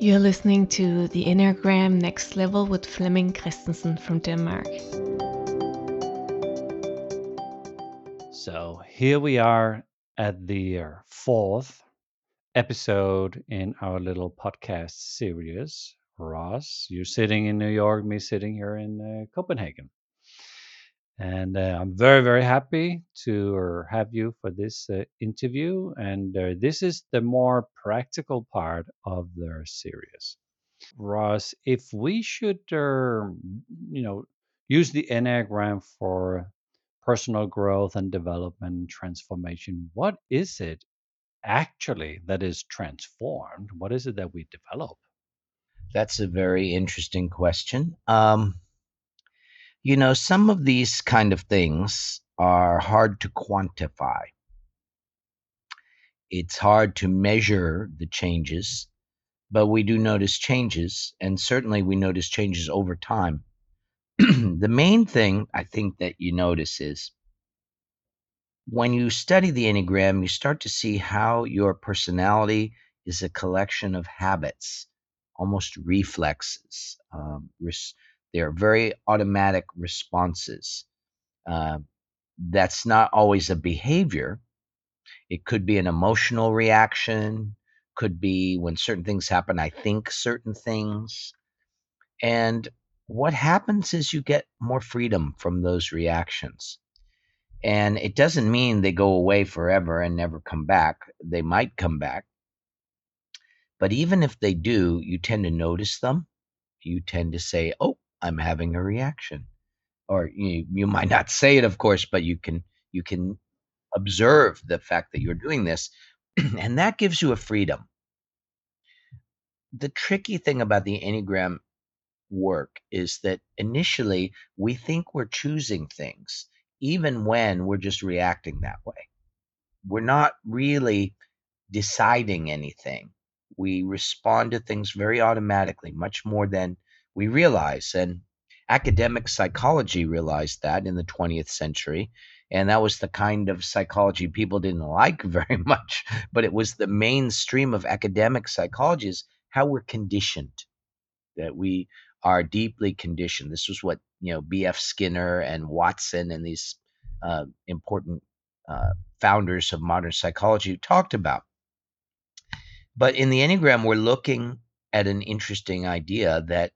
You're listening to the Enneagram Next Level with Flemming Christensen from Denmark. So here we are at the fourth episode in our little podcast series. Russ, you're sitting in New York, me sitting here in uh, Copenhagen. And uh, I'm very, very happy to have you for this uh, interview. And uh, this is the more practical part of the series. Russ, if we should, uh, you know, use the Enneagram for personal growth and development and transformation, what is it actually that is transformed? What is it that we develop? That's a very interesting question. Um, you know, some of these kind of things are hard to quantify. It's hard to measure the changes, but we do notice changes, and certainly we notice changes over time. the main thing I think that you notice is when you study the Enneagram, you start to see how your personality is a collection of habits, almost reflexes, um, res- they're very automatic responses. Uh, that's not always a behavior. It could be an emotional reaction, could be when certain things happen, I think certain things. And what happens is you get more freedom from those reactions. And it doesn't mean they go away forever and never come back. They might come back. But even if they do, you tend to notice them. You tend to say, oh, I'm having a reaction. Or you, you might not say it, of course, but you can you can observe the fact that you're doing this, and that gives you a freedom. The tricky thing about the Enneagram work is that initially we think we're choosing things, even when we're just reacting that way. We're not really deciding anything. We respond to things very automatically, much more than we realize. And academic psychology realized that in the 20th century. And that was the kind of psychology people didn't like very much, but it was the mainstream of academic psychology is how we're conditioned, that we are deeply conditioned. This was what, you know, B.F. Skinner and Watson and these uh, important uh, founders of modern psychology talked about. But in the Enneagram, we're looking at an interesting idea that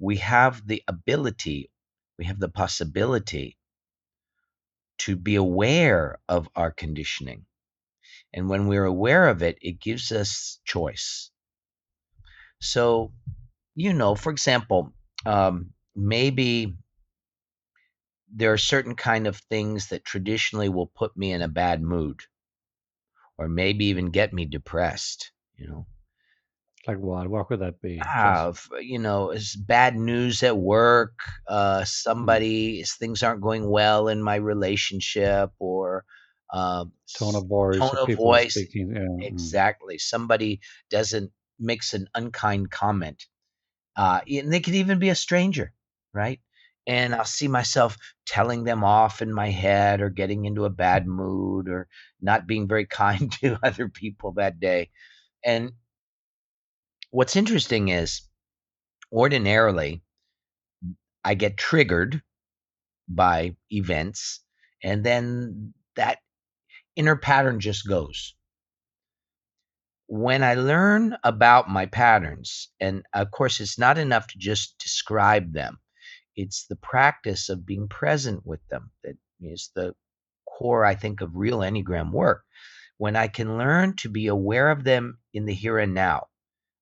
we have the ability, we have the possibility to be aware of our conditioning. And when we're aware of it, it gives us choice. So, you know, for example, um, maybe there are certain kind of things that traditionally will put me in a bad mood or maybe even get me depressed, you know. Like what? What could that be? Ah, you know, it's bad news at work. Uh, mm. somebody, things aren't going well in my relationship, or uh, tone of voice. Tone of voice. Speaking, yeah. Mm. Exactly. Somebody doesn't makes an unkind comment, uh, and they could even be a stranger, right? And I'll see myself telling them off in my head, or getting into a bad mood, or not being very kind to other people that day, and what's interesting is ordinarily I get triggered by events, and then that inner pattern just goes. When I learn about my patterns, and of course, it's not enough to just describe them, it's the practice of being present with them that is the core, I think, of real Enneagram work. When I can learn to be aware of them in the here and now,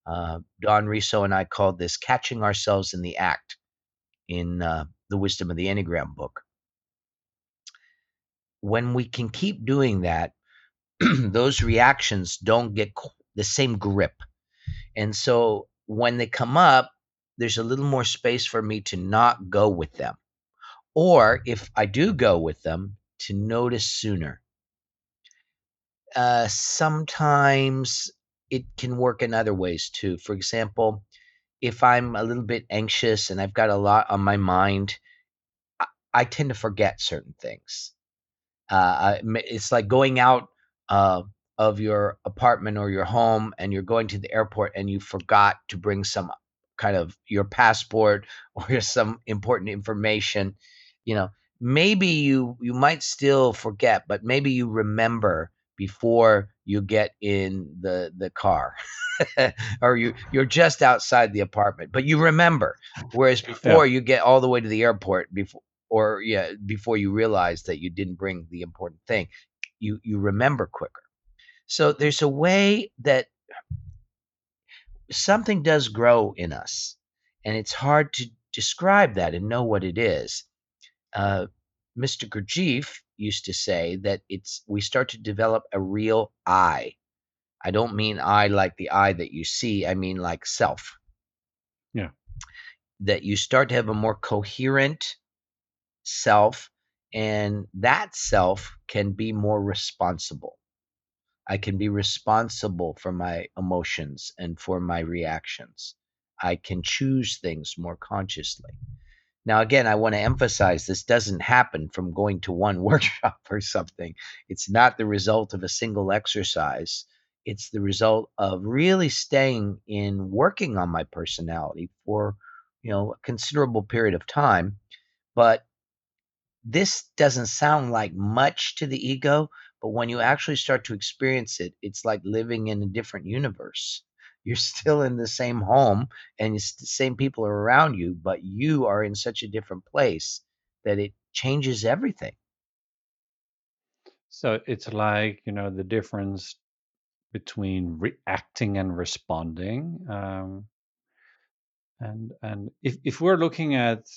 uh, Don Riso and I called this catching ourselves in the act in uh, the Wisdom of the Enneagram book. When we can keep doing that, those reactions don't get the same grip. And so when they come up, there's a little more space for me to not go with them. Or if I do go with them, to notice sooner. Uh, sometimes it can work in other ways too. For example, if I'm a little bit anxious and I've got a lot on my mind, I, I tend to forget certain things. Uh, it's like going out uh, of your apartment or your home and you're going to the airport and you forgot to bring some kind of your passport or some important information, you know, maybe you you might still forget, but maybe you remember before you get in the the car or you you're just outside the apartment but you remember whereas before yeah. you get all the way to the airport before or yeah before you realize that you didn't bring the important thing you you remember quicker so there's a way that something does grow in us and it's hard to describe that and know what it is uh, mr gurdjieff used to say that it's we start to develop a real I. I don't mean I like the eye that you see, I mean like self. Yeah. That you start to have a more coherent self, and that self can be more responsible. I can be responsible for my emotions and for my reactions. I can choose things more consciously. Now, again, I want to emphasize this doesn't happen from going to one workshop or something. It's not the result of a single exercise. It's the result of really staying in working on my personality for, you know, a considerable period of time. But this doesn't sound like much to the ego, but when you actually start to experience it, it's like living in a different universe you're still in the same home and the same people are around you, but you are in such a different place that it changes everything. So it's like, you know, the difference between reacting and responding. Um, and and if, if we're looking at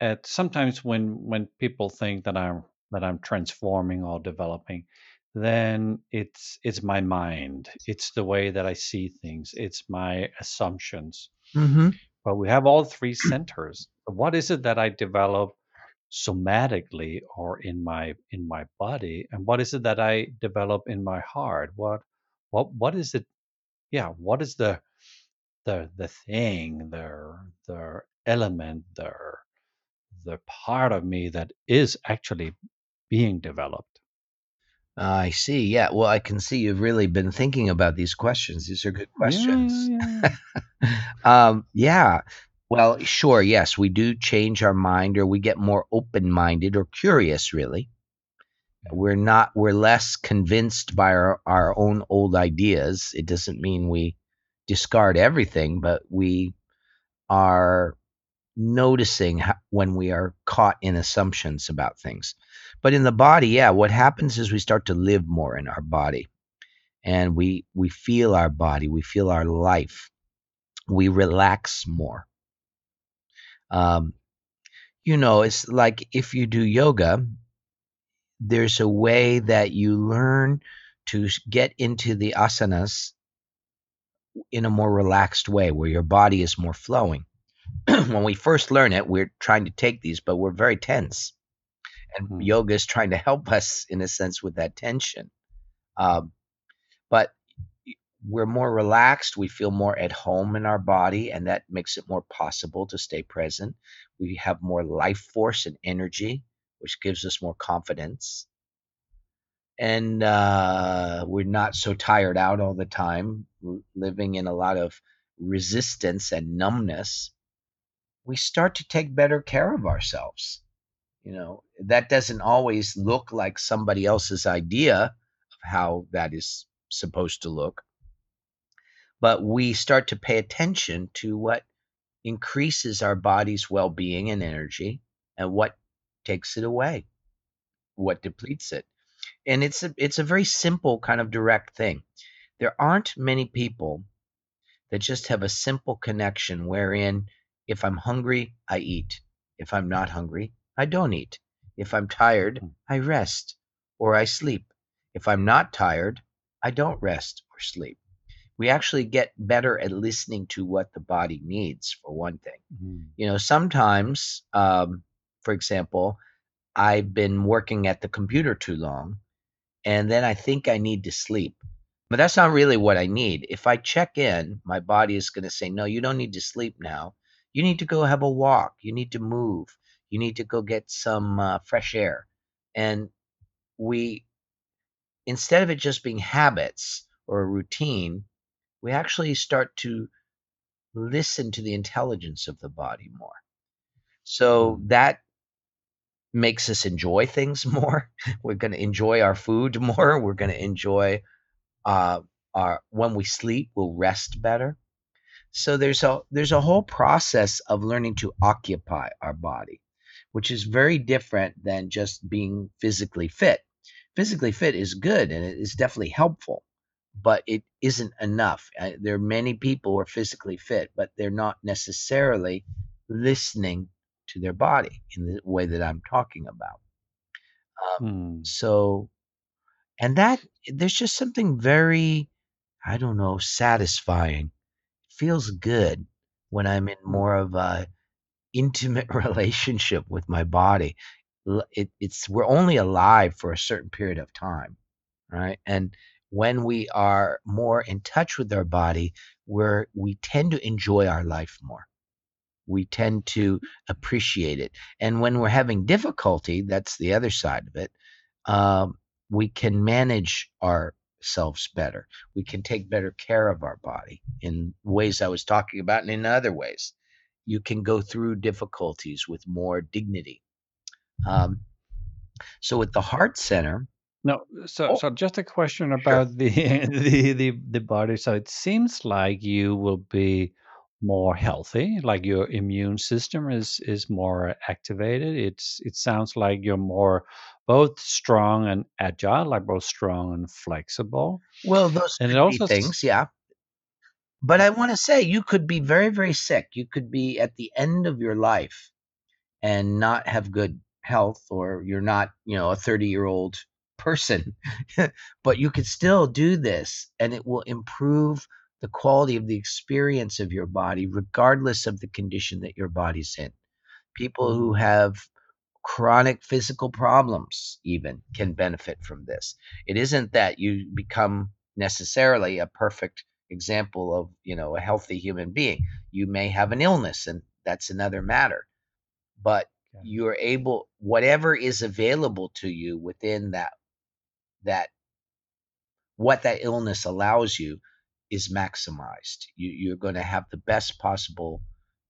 at sometimes when when people think that I'm that I'm transforming or developing, then it's it's my mind. It's the way that i see things. It's my assumptions. Mm-hmm. but we have all three centers. What is it that i develop somatically or in my in my body? And what is it that i develop in my heart? What what what is it yeah what is the the the thing the the element the the part of me that is actually being developed I see. Yeah. Well, I can see you've really been thinking about these questions. These are good questions. Yeah, yeah. um, yeah. Well, sure. Yes, we do change our mind, or we get more open-minded or curious. Really, we're not. We're less convinced by our our own old ideas. It doesn't mean we discard everything, but we are noticing how, when we are caught in assumptions about things. But in the body, yeah, what happens is we start to live more in our body and we we feel our body, we feel our life. We relax more. Um, you know, it's like if you do yoga, there's a way that you learn to get into the asanas in a more relaxed way where your body is more flowing. when we first learn it, we're trying to take these, but we're very tense. And mm-hmm. yoga is trying to help us, in a sense, with that tension. Um, but we're more relaxed. We feel more at home in our body, and that makes it more possible to stay present. We have more life force and energy, which gives us more confidence. And uh, we're not so tired out all the time, living in a lot of resistance and numbness we start to take better care of ourselves. You know, that doesn't always look like somebody else's idea of how that is supposed to look. But we start to pay attention to what increases our body's well being and energy and what takes it away, what depletes it. And it's a, it's a very simple kind of direct thing. There aren't many people that just have a simple connection wherein if I'm hungry, I eat. If I'm not hungry, I don't eat. If I'm tired, hmm. I rest or I sleep. If I'm not tired, I don't rest or sleep. We actually get better at listening to what the body needs, for one thing. Mm-hmm. You know, sometimes, um, for example, I've been working at the computer too long, and then I think I need to sleep. But that's not really what I need. If I check in, my body is going to say, No, you don't need to sleep now. You need to go have a walk. You need to move. You need to go get some uh, fresh air. And we instead of it just being habits or a routine, we actually start to listen to the intelligence of the body more. So Mm. that makes us enjoy things more. We're going to enjoy our food more. We're going to enjoy uh, our when we sleep, we'll rest better. So there's a there's a whole process of learning to occupy our body, which is very different than just being physically fit. Physically fit is good and it is definitely helpful, but it isn't enough. There are many people who are physically fit, but they're not necessarily listening to their body in the way that I'm talking about. Um, Hmm. so, and that there's just something very, I don't know, satisfying. Feels good when I'm in more of a intimate relationship with my body. It, it's we're only alive for a certain period of time, right? And when we are more in touch with our body, we're we tend to enjoy our life more. We tend to appreciate it. And when we're having difficulty, that's the other side of it. Um, we can manage ourselves better. We can take better care of our body in ways I was talking about, and in other ways. You can go through difficulties with more dignity. Um, so, with the heart center, No, so oh, so just a question sure. about the the the the body. So it seems like you will be more healthy, like your immune system is is more activated. It's it sounds like you're more both strong and agile, like both strong and flexible. Well, those And it also things, yeah. But I want to say you could be very, very sick. You could be at the end of your life and not have good health or you're not, you know, a 30-year-old person, but you could still do this and it will improve the quality of the experience of your body regardless of the condition that your body's in. People who Mm, have chronic physical problems even can benefit from this. It isn't that you become necessarily a perfect example of, you know, a healthy human being. You may have an illness and that's another matter but okay. you're able whatever is available to you within that that what that illness allows you is maximized you, you're going to have the best possible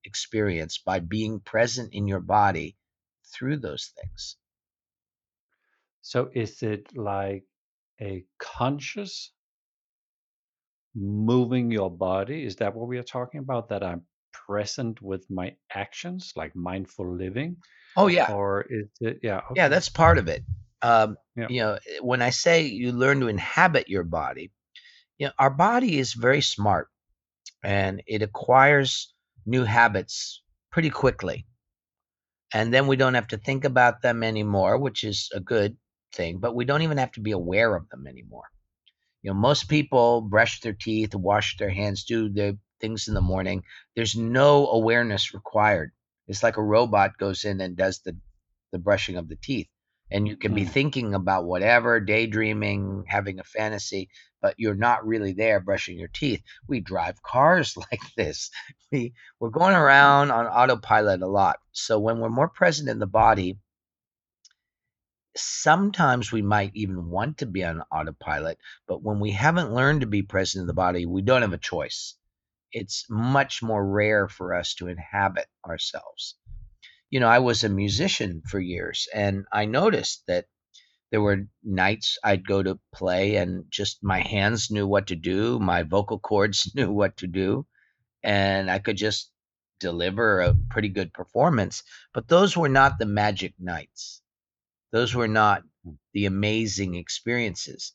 experience by being present in your body through those things So is it like a conscious moving your body? Is that what we are talking about? That I'm present with my actions, like mindful living? oh yeah Or is it, yeah, yeah that's part of it um, Yeah. you know when i say you learn to inhabit your body you know our body is very smart and it acquires new habits pretty quickly and then we don't have to think about them anymore, which is a good thing, but we don't even have to be aware of them anymore. You know, most people brush their teeth, wash their hands, do the things in the morning. There's no awareness required. It's like a robot goes in and does the the brushing of the teeth. And you can be Mm. thinking about whatever, daydreaming, having a fantasy, but you're not really there brushing your teeth. We drive cars like this. We we're going around on autopilot a lot. So when we're more present in the body, sometimes we might even want to be on autopilot, but when we haven't learned to be present in the body, we don't have a choice. It's much more rare for us to inhabit ourselves. You know, I was a musician for years and I noticed that there were nights I'd go to play and just my hands knew what to do, my vocal cords knew what to do, and I could just deliver a pretty good performance. But those were not the magic nights. Those were not the amazing experiences.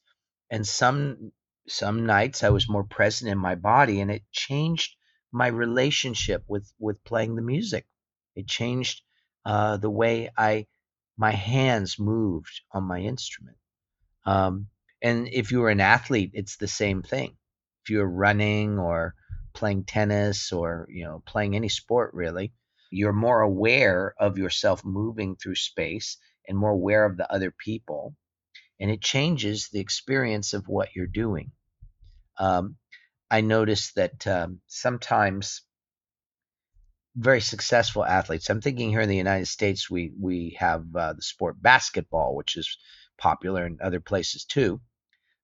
And some some nights I was more present in my body and it changed my relationship with with playing the music. It changed uh, the way I my hands moved on my instrument. Um, and if you were an athlete, it's the same thing. If you're running or playing tennis or you know playing any sport really, you're more aware of yourself moving through space and more aware of the other people, and it changes the experience of what you're doing. Um, I noticed that um, sometimes very successful athletes. I'm thinking here in the United States, we we have uh, the sport basketball, which is popular in other places too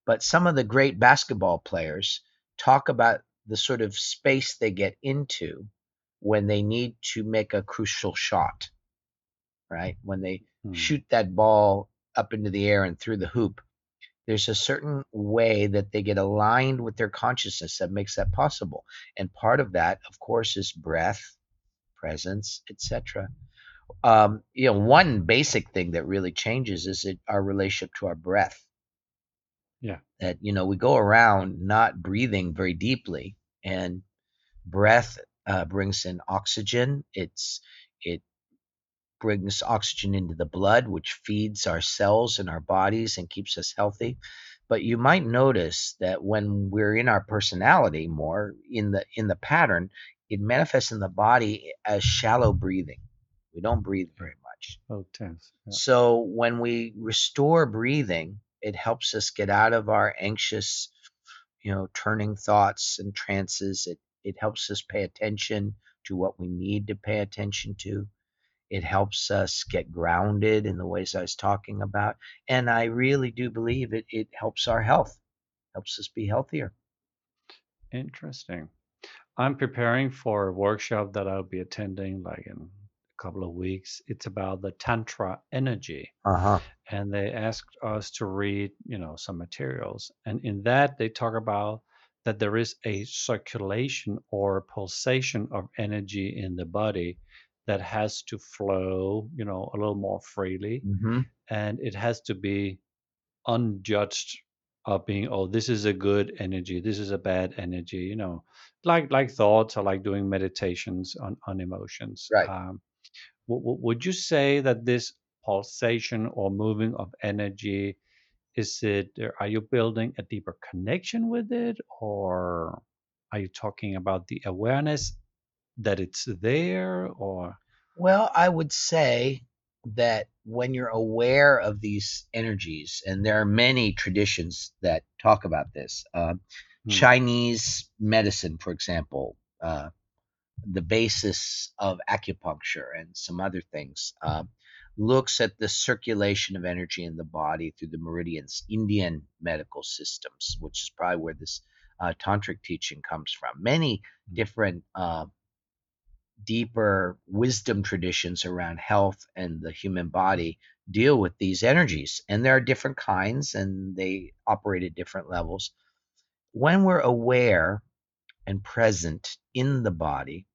But some of the great basketball players talk about the sort of space they get into when they need to make a crucial shot, right? When they Hmm. shoot that ball up into the air and through the hoop, there's a certain way that they get aligned with their consciousness that makes that possible. And part of that, of course, is breath, presence, etc. Um, you know, one basic thing that really changes is it, our relationship to our breath. Yeah. That you know we go around not breathing very deeply, and breath uh, brings in oxygen. It's it brings oxygen into the blood, which feeds our cells and our bodies and keeps us healthy. But you might notice that when we're in our personality more in the in the pattern, it manifests in the body as shallow breathing. We don't breathe very much. Oh, tense. Yeah. So when we restore breathing, it helps us get out of our anxious, you know, turning thoughts and trances. It it helps us pay attention to what we need to pay attention to. It helps us get grounded in the ways I was talking about. And I really do believe it it helps our health, helps us be healthier. Interesting. I'm preparing for a workshop that I'll be attending like in a couple of weeks. It's about the Tantra energy. Uh-huh. And they asked us to read, you know, some materials. And in that, they talk about that there is a circulation or pulsation of energy in the body that has to flow, you know, a little more freely. hmm And it has to be unjudged of being oh this is a good energy this is a bad energy you know like like thoughts or like doing meditations on on emotions Right. um, w- w- would you say that this pulsation or moving of energy is it uh, are you building a deeper connection with it or are you talking about the awareness that it's there or Well, I would say that when you're aware of these energies, and there are many traditions that talk about this, uh, Hmm. Chinese medicine, for example, uh, the basis of acupuncture and some other things, uh, looks at the circulation of energy in the body through the meridians, Indian medical systems, which is probably where this uh, tantric teaching comes from. Many Hmm. different uh, deeper wisdom traditions around health and the human body deal with these energies. And there are different kinds and they operate at different levels. When we're aware and present in the body,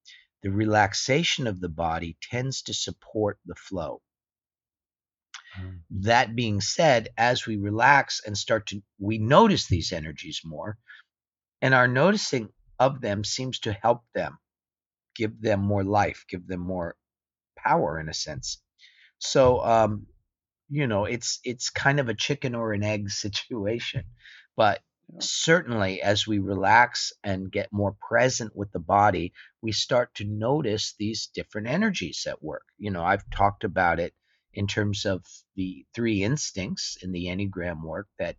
the relaxation of the body tends to support the flow. um, That being said, as we relax and start to, we notice these energies more, and our noticing of them seems to help them, give them more life, give them more power in a sense. So, um, you know, it's it's kind of a chicken or an egg situation, but certainly as we relax and get more present with the body, we start to notice these different energies at work. You know, I've talked about it in terms of the three instincts in the Enneagram work that,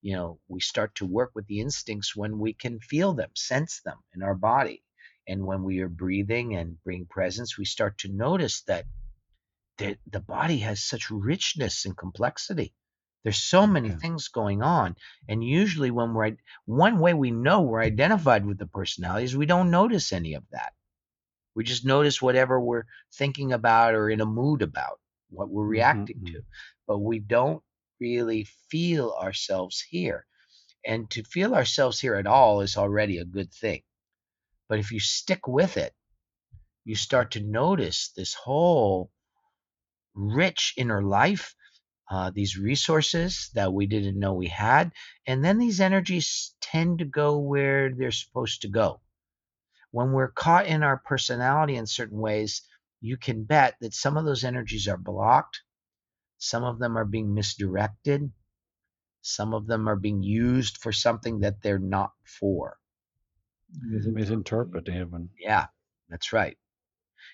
you know, we start to work with the instincts when we can feel them, sense them in our body. And when we are breathing and bring presence, we start to notice that the, the body has such richness and complexity. There's so many Okay. things going on. And usually, when we're one way we know we're identified with the personality is we don't notice any of that. We just notice whatever we're thinking about or in a mood about, what we're Mhm, reacting mhm. to. But we don't really feel ourselves here. And to feel ourselves here at all is already a good thing. But if you stick with it, you start to notice this whole rich inner life, uh, these resources that we didn't know we had. And then these energies tend to go where they're supposed to go. When we're caught in our personality in certain ways, you can bet that some of those energies are blocked, some of them are being misdirected, some of them are being used for something that they're not for. Mis- misinterpret even Yeah, that's right.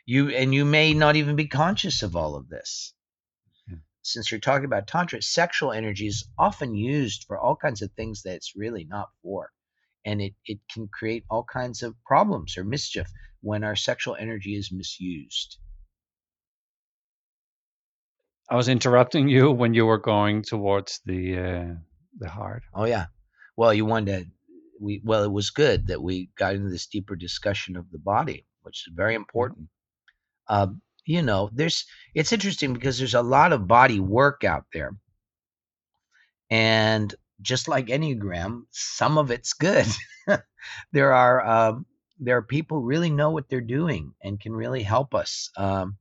You and you may not even be conscious of all of this. Yeah. Since you're talking about tantra, sexual energy is often used for all kinds of things that it's really not for. And it, it can create all kinds of problems or mischief when our sexual energy is misused. I was interrupting you when you were going towards the uh, the heart. Oh yeah. Well, you wanted to, we well, it was good that we got into this deeper discussion of the body, which is very important. Uh, you know, there's it's interesting because there's a lot of body work out there, and just like Enneagram, some of it's good. there are um, there are people really know what they're doing and can really help us um,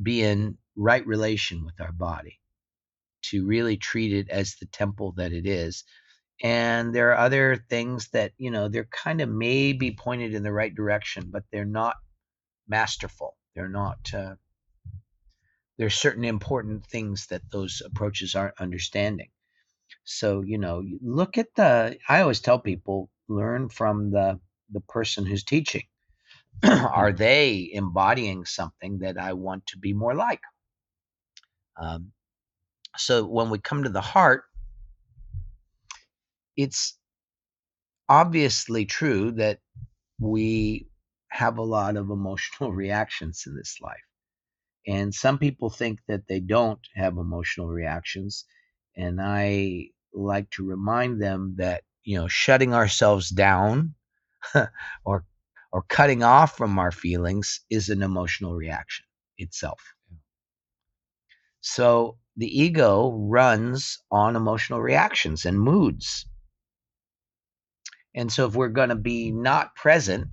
be in right relation with our body to really treat it as the temple that it is. And there are other things that, you know, they're kind of maybe pointed in the right direction, but they're not masterful. They're not, uh, there's certain important things that those approaches aren't understanding. So, you know, look at the, I always tell people, learn from the, the person who's teaching. are they embodying something that I want to be more like? Um, so when we come to the heart, it's obviously true that we have a lot of emotional reactions in this life. And some people think that they don't have emotional reactions. And I like to remind them that, you know, shutting ourselves down or or cutting off from our feelings is an emotional reaction itself. So the ego runs on emotional reactions and moods. And so if we're going to be not present,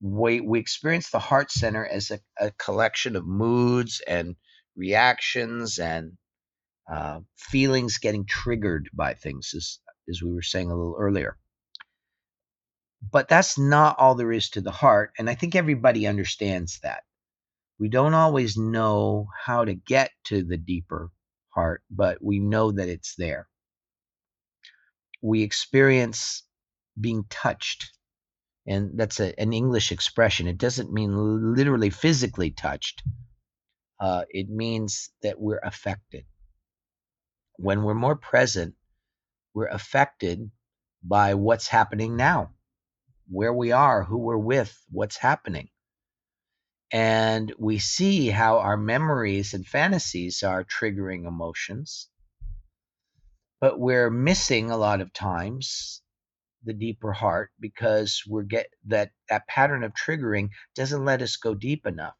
we, we experience the heart center as a, a collection of moods and reactions and uh, feelings getting triggered by things, as, as we were saying a little earlier. But that's not all there is to the heart. And I think everybody understands that. We don't always know how to get to the deeper heart, but we know that it's there. We experience being touched. And that's a, an English expression. It doesn't mean literally physically touched, uh, it means that we're affected. When we're more present, we're affected by what's happening now, where we are, who we're with, what's happening and we see how our memories and fantasies are triggering emotions but we're missing a lot of times the deeper heart because we're get that that pattern of triggering doesn't let us go deep enough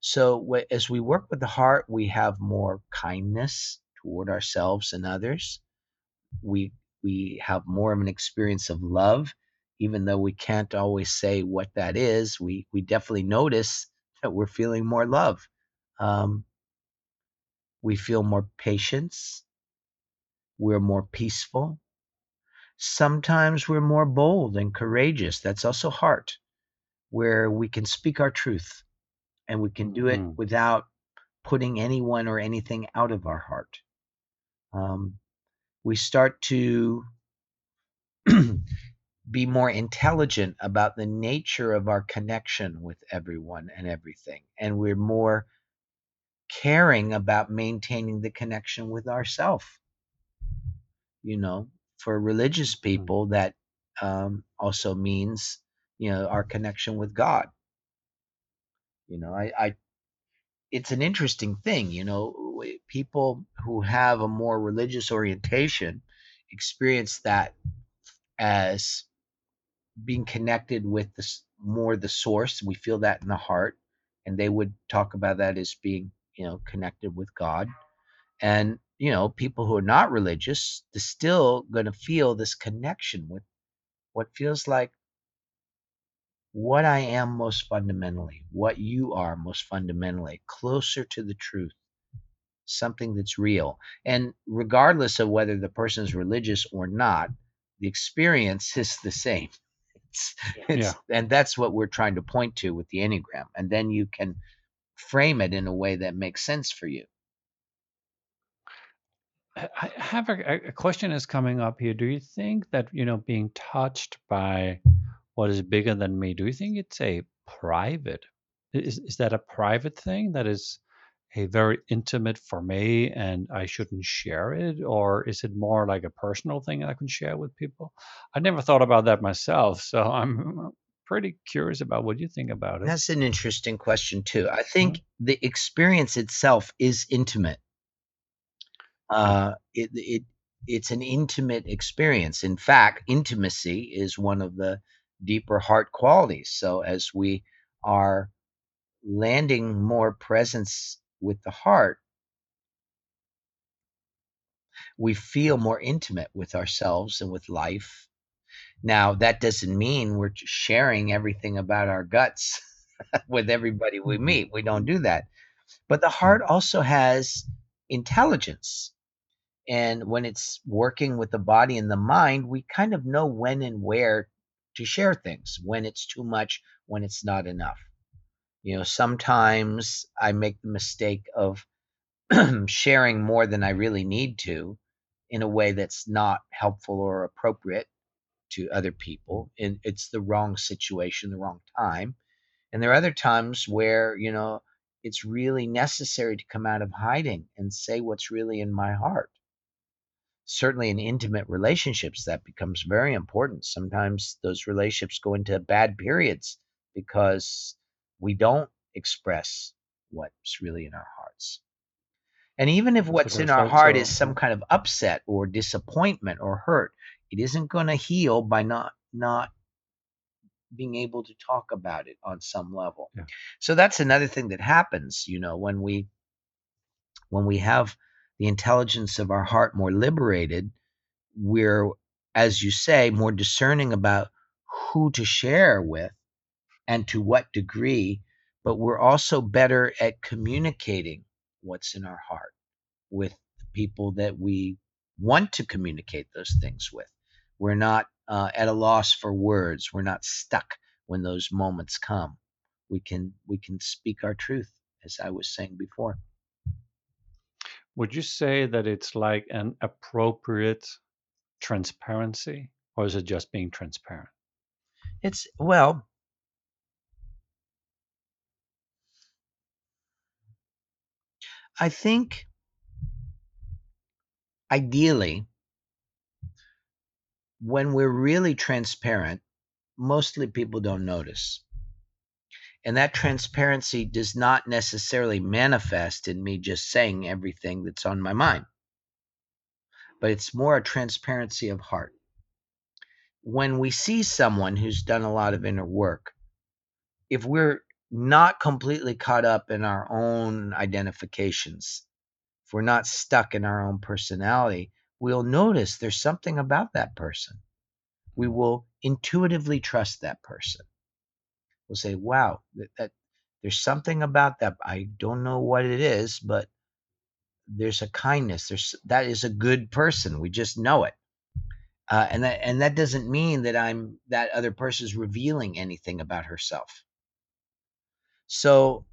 so as we work with the heart we have more kindness toward ourselves and others we we have more of an experience of love even though we can't always say what that is, we we definitely notice that we're feeling more love. Um, we feel more patience. We're more peaceful. Sometimes we're more bold and courageous. That's also heart, where we can speak our truth and we can do it mm. without putting anyone or anything out of our heart. Um, we start to be more intelligent about the nature of our connection with everyone and everything. And we're more caring about maintaining the connection with ourself. You know, for religious hmm. people, that um, also means, you know, our connection with God. You know, I, I, it's an interesting thing, you know, people who have a more religious orientation experience that as being connected with the more the source. We feel that in the heart, and they would talk about that as being you know connected with God. And you know, people who are not religious, they're still going to feel this connection with what feels like what I am most fundamentally, what you are most fundamentally, closer to the truth, something that's real. And regardless of whether the person is religious or not, the experience is the same it's, it's yeah. and that's what we're trying to point to with the enneagram and then you can frame it in a way that makes sense for you i have a, a question is coming up here do you think that you know being touched by what is bigger than me do you think it's a private is, is that a private thing that is a very intimate for me and I shouldn't share it? Or is it more like a personal thing I can share with people? I never thought about that myself. So I'm pretty curious about what you think about it. That's an interesting question, too. I think mm-hmm. the experience itself is intimate. Uh, it, it, it's an intimate experience. In fact, intimacy is one of the deeper heart qualities. So as we are landing more presence with the heart, we feel more intimate with ourselves and with life. Now, that doesn't mean we're sharing everything about our guts with everybody we Mhm. meet. We don't do that. But the heart also has intelligence. And when it's working with the body and the mind, we kind of know when and where to share things, when it's too much, when it's not enough. You know, sometimes I make the mistake of sharing more than I really need to in a way that's not helpful or appropriate to other people. And it's the wrong situation, the wrong time. And there are other times where, you know, it's really necessary to come out of hiding and say what's really in my heart. Certainly in intimate relationships, that becomes very important. Sometimes those relationships go into bad periods because we don't express what's really in our hearts. And even if what's in our heart is some kind of upset or disappointment or hurt, it isn't going to heal by not not being able to talk about it on some level. yeah. So that's another thing that happens, you know, when we when we have the intelligence of our heart more liberated, we're as you say more discerning about who to share with and to what degree, but we're also better at communicating what's in our heart with the people that we want to communicate those things with. We're not uh, at a loss for words. We're not stuck when those moments come. We can we can speak our truth, as I was saying before. Would you say that it's like an appropriate transparency, or is it just being transparent? It's well, I think ideally when we're really transparent, mostly people don't notice. And that transparency does not necessarily manifest in me just saying everything that's on my mind, but it's more a transparency of heart. When we see someone who's done a lot of inner work, if we're not completely caught up in our own identifications, if we're not stuck in our own personality, we'll notice there's something about that person. We will intuitively trust that person. We'll say, wow, that, that there's something about that. I don't know what it is, but there's a kindness. There's that is a good person. We just know it. Uh, and that and that doesn't mean that I'm that other person is revealing anything about herself. So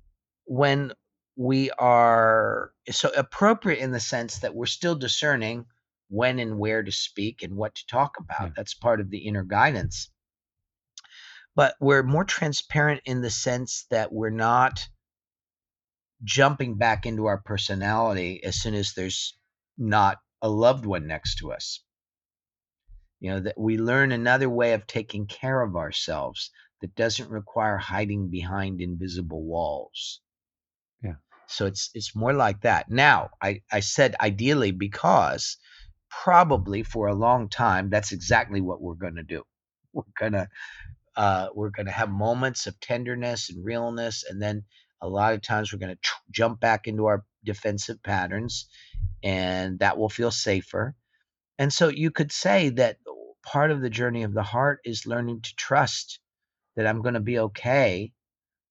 when we are so appropriate in the sense that we're still discerning when and where to speak and what to talk about. That's part of the inner guidance. But we're more transparent in the sense that we're not jumping back into our personality as soon as there's not a loved one next to us. You know, that we learn another way of taking care of ourselves that doesn't require hiding behind invisible walls. Yeah. So it's it's more like that. Now, I, I said ideally because probably for a long time that's exactly what we're gonna do. We're gonna uh, we're gonna have moments of tenderness and realness, and then a lot of times we're gonna tr- jump back into our defensive patterns, and that will feel safer. And so you could say that part of the journey of the heart is learning to trust that I'm going to be okay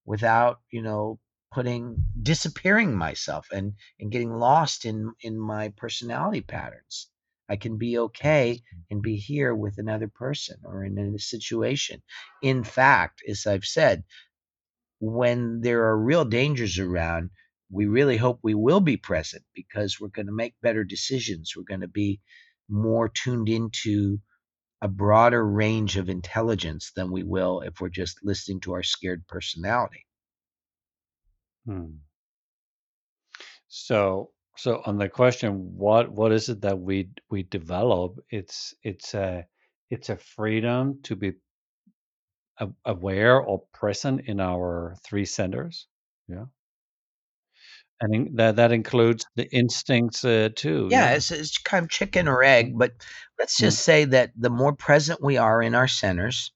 without, you know, putting disappearing myself and and getting lost in in my personality patterns. I can be okay and be here with another person or in a situation. In fact, as I've said, when there are real dangers around, we really hope we will be present because we're going to make better decisions. We're going to be more tuned into a broader range of intelligence than we will if we're just listening to our scared personality. Hmm. So, so on the question, what what is it that we we develop? It's it's a it's a freedom to be a- aware or present in our three centers. Yeah. And in, that that includes the instincts uh, too. Yeah, Yeah. it's, it's kind of chicken or egg, but let's Mm. just say that the more present we are in our centers,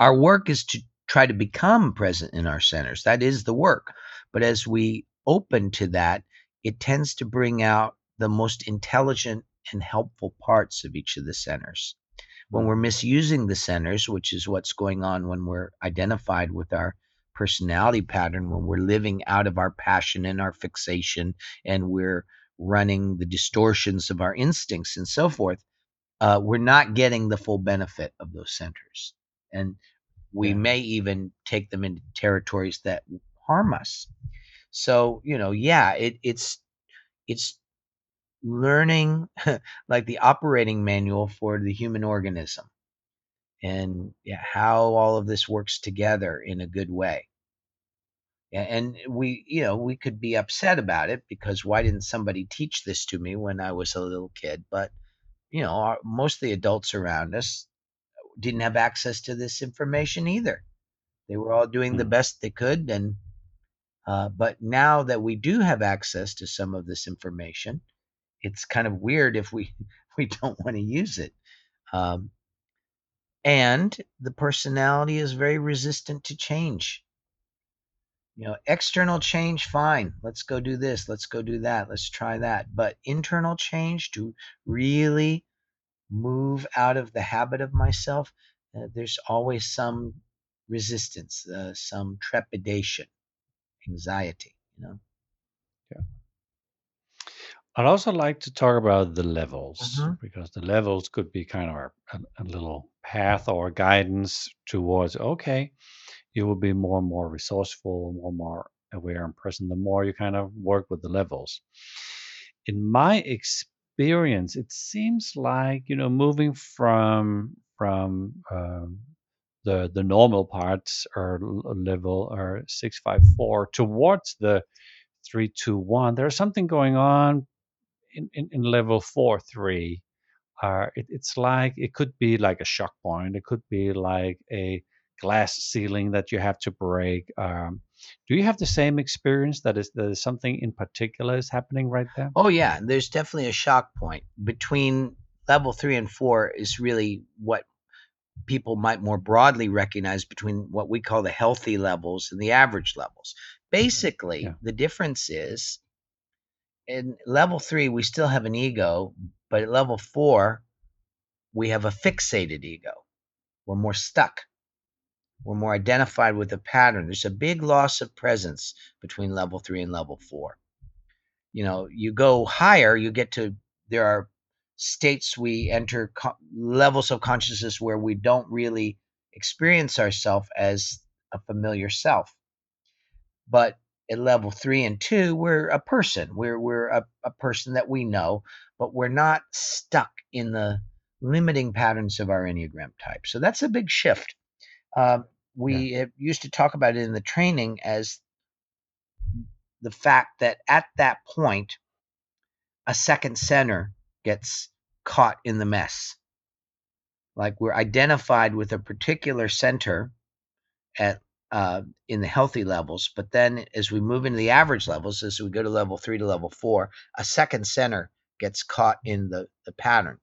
our work is to try to become present in our centers. That is the work. But as we open to that, it tends to bring out the most intelligent and helpful parts of each of the centers. When we're misusing the centers, which is what's going on when we're identified with our personality pattern, when we're living out of our passion and our fixation, and we're running the distortions of our instincts and so forth, uh, we're not getting the full benefit of those centers. And we Yeah. may even take them into territories that harm us. So, you know, yeah, it, it's it's learning like the operating manual for the human organism and yeah, how all of this works together in a good way. A- And we, you know, we could be upset about it because why didn't somebody teach this to me when I was a little kid? But, you know, our, most of the adults around us didn't have access to this information either. They were all doing the Mm. best they could. And, uh, but now that we do have access to some of this information, it's kind of weird if we we don't want to use it. Um, and the personality is very resistant to change. You know, external change, fine. Let's go do this. Let's go do that. Let's try that. But internal change to really move out of the habit of myself, uh, there's always some resistance, uh, some trepidation, anxiety. You know. Yeah. I'd also like to talk about the levels Mhm. because the levels could be kind of a, a little path or guidance towards okay, you will be more and more resourceful, more and more aware and present the more you kind of work with the levels. In my experience, it seems like you know moving from from um, the the normal parts or l- level five four towards the three two one. There's something going on in, in, in level four three. Uh, it, it's like it could be like a shock point. It could be like a glass ceiling that you have to break. Um, do you have the same experience that is that is something in particular is happening right there? Oh yeah, there's definitely a shock point. Between level three and four is really what people might more broadly recognize between what we call the healthy levels and the average levels. Mm-hmm. Basically, Yeah. the difference is in level three we still have an ego, but at level four we have a fixated ego. We're more stuck. We're more identified with a pattern. There's a big loss of presence between level three and level four you know you go higher you get to there are states we enter co- levels of consciousness where we don't really experience ourselves as a familiar self. But at level three and two we're a person. We're we're a, a person that we know but we're not stuck in the limiting patterns of our enneagram type. So that's a big shift. Um, we uh, used to talk about it in the training as the fact that at that point, a second center gets caught in the mess. Like we're identified with a particular center at uh, in the healthy levels, but then as we move into the average levels, as we go to level three to level four, a second center gets caught in the, the pattern,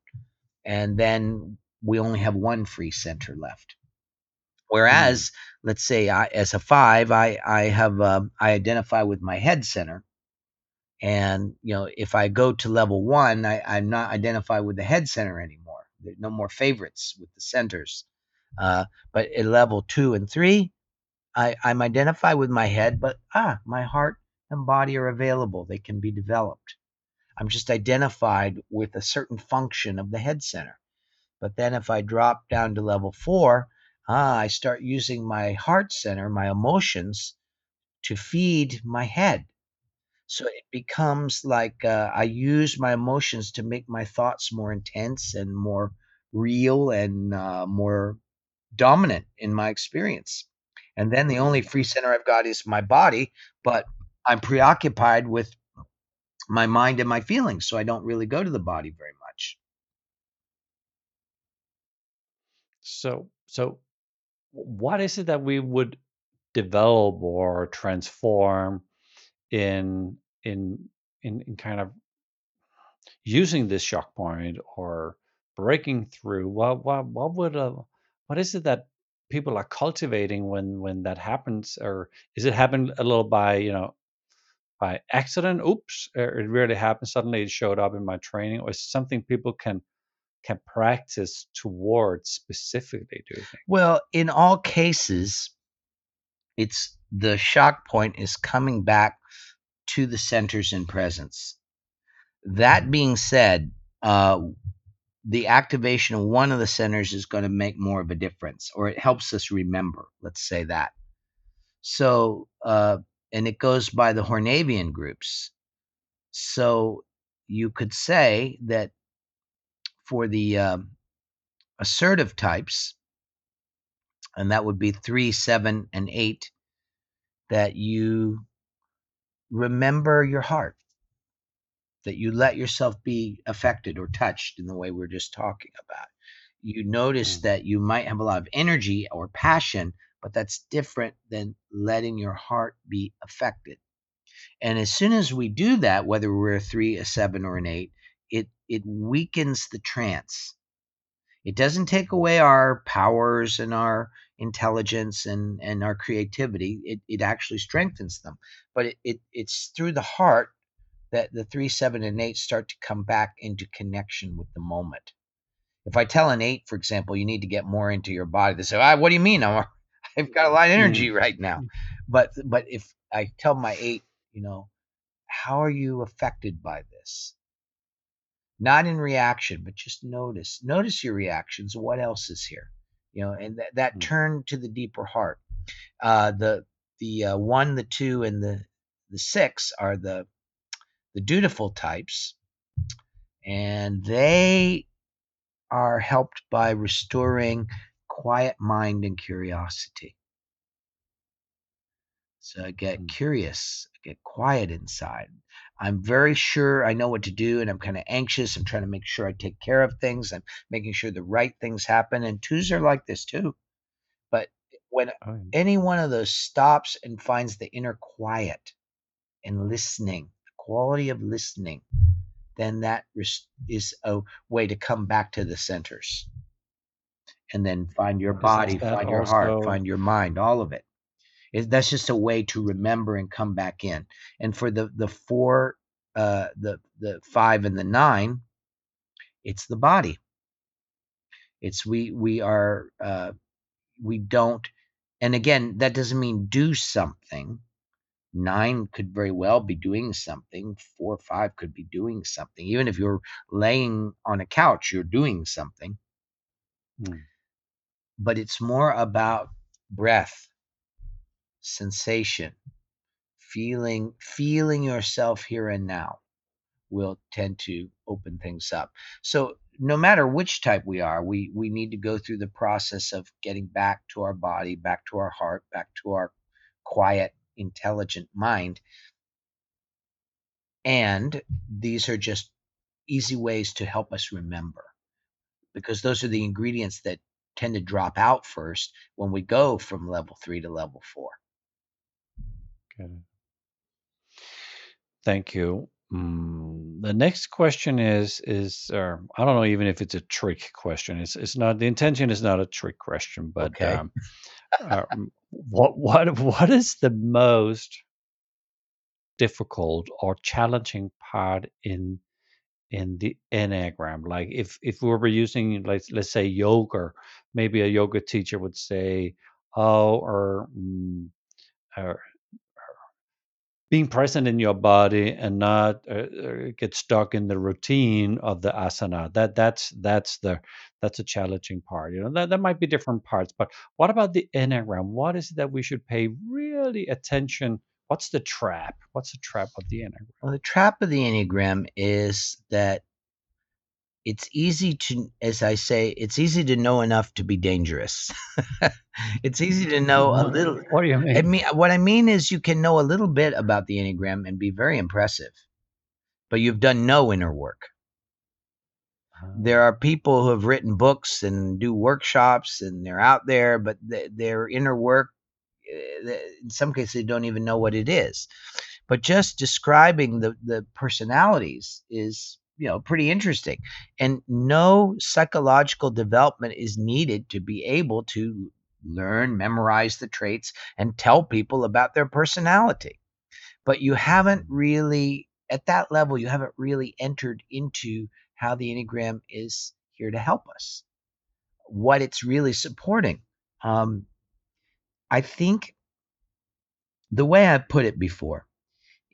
and then we only have one free center left. Whereas, let's say I, as a five, I I have um, I identify with my head center, and you know if I go to level one, I, I'm not identified with the head center anymore. There's no more favorites with the centers. Uh, but at level two and three, I, I'm identified with my head, but ah, my heart and body are available. They can be developed. I'm just identified with a certain function of the head center. But then if I drop down to level four, ah, I start using my heart center, my emotions, to feed my head. So it becomes like uh, I use my emotions to make my thoughts more intense and more real and uh, more dominant in my experience. And then the only free center I've got is my body, but I'm preoccupied with my mind and my feelings, so I don't really go to the body very much. so so what is it that we would develop or transform in in in, in kind of using this shock point or breaking through? What what what would a what is it that people are cultivating when when that happens, or is it happen a little by you know by accident? Oops, it really happened. Suddenly, it showed up in my training, or something people can can practice towards specifically? Do? Well, in all cases, it's the shock point is coming back to the centers in presence. That being said, uh, the activation of one of the centers is going to make more of a difference, or it helps us remember. Let's say that. So, uh, and it goes by the Hornevian groups. So you could say that for the uh, assertive types, and that would be three, seven, and eight, that you remember your heart, that you let yourself be affected or touched in the way we are just talking about. You notice Mm. that you might have a lot of energy or passion, but that's different than letting your heart be affected. And as soon as we do that, whether we're a three, a seven, or an eight, it it weakens the trance. It doesn't take away our powers and our intelligence and, and our creativity. It, it actually strengthens them. But it, it it's through the heart that the three, seven, and eight start to come back into connection with the moment. If I tell an eight, for example, you need to get more into your body, they say, ah, "What do you mean? I'm, I've got a lot of energy right now." But but if I tell my eight, you know, how are you affected by this? Not in reaction, but just notice. Notice your reactions. What else is here? You know, and that, that Mm. turn to the deeper heart. Uh, the the uh, one, the two, and the the six are the the dutiful types, and they are helped by restoring quiet mind and curiosity. So I get Mm. curious, I get quiet inside. I'm very sure I know what to do, and I'm kind of anxious. I'm trying to make sure I take care of things. I'm making sure the right things happen. And twos are like this too. But when Oh, yeah. any one of those stops and finds the inner quiet and listening, the quality of listening, then that res- is a way to come back to the centers. And then find your body, that find your heart, also find your mind, all of it. It, that's just a way to remember and come back in. And for the the four, uh, the the five and the nine, it's the body. It's we we are uh, we don't. And again, that doesn't mean do something. Nine could very well be doing something. Four or five could be doing something. Even if you're laying on a couch, you're doing something. Mm. But it's more about breath, sensation, feeling feeling yourself here and now will tend to open things up. So no matter which type we are, we we need to go through the process of getting back to our body, back to our heart, back to our quiet, intelligent mind. And these are just easy ways to help us remember because those are the ingredients that tend to drop out first when we go from level 3 to level 4. Got it. Thank you. Mm, the next question is is uh, I don't know even if it's a trick question. It's it's not the intention is not a trick question, but Okay. um, uh, what what what is the most difficult or challenging part in in the enneagram? Like if if we were using like let's say yoga, maybe a yoga teacher would say, oh, or mm, or being present in your body and not uh, uh, get stuck in the routine of the asana. That that's that's the that's a challenging part you know that, that might be different parts but what about the enneagram what is it that we should pay really attention? What's the trap? What's the trap of the enneagram Well, the trap of the Enneagram is that it's easy to, as I say, it's easy to know enough to be dangerous. it's easy to know a little. what do you mean I mean, what I mean is you can know a little bit about the Enneagram and be very impressive, but you've done no inner work. There are people who have written books and do workshops and they're out there, but th- their inner work, eh, in some cases, they don't even know what it is. but just describing the the personalities is you know pretty interesting and no psychological development is needed to be able to learn memorize the traits and tell people about their personality but you haven't really at that level you haven't really entered into how the enneagram is here to help us what it's really supporting um, i think the way i put it before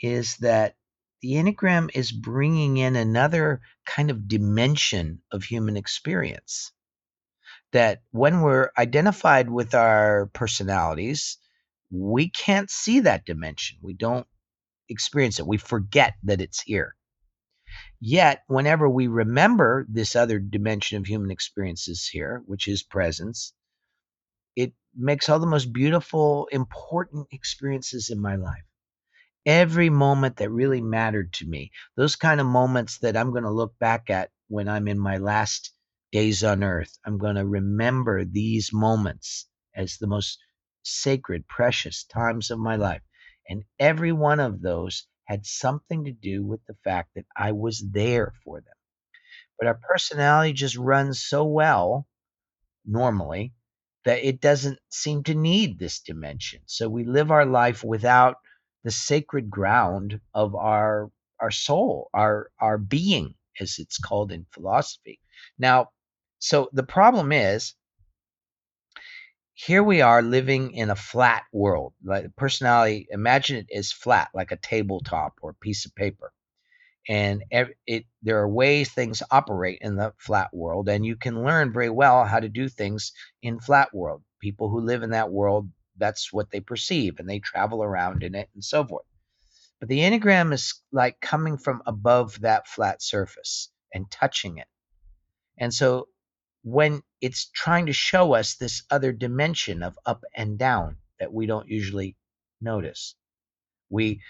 is that the Enneagram is bringing in another kind of dimension of human experience. That when we're identified with our personalities, we can't see that dimension. We don't experience it. We forget that it's here. Yet, whenever we remember this other dimension of human experiences here, which is presence, it makes all the most beautiful, important experiences in my life every moment that really mattered to me, those kind of moments that I'm going to look back at when I'm in my last days on earth. I'm going to remember these moments as the most sacred, precious times of my life. And every one of those had something to do with the fact that I was there for them. But our personality just runs so well normally that it doesn't seem to need this dimension. So we live our life without the sacred ground of our our soul, our our being, as it's called in philosophy. Now, so the problem is here we are living in a flat world. Like personality, imagine it is flat, like a tabletop or a piece of paper. And it, there are ways things operate in the flat world, and you can learn very well how to do things in flat world. People who live in that world that's what they perceive and they travel around in it and so forth. But the Enneagram is like coming from above that flat surface and touching it. And so when it's trying to show us this other dimension of up and down that we don't usually notice, we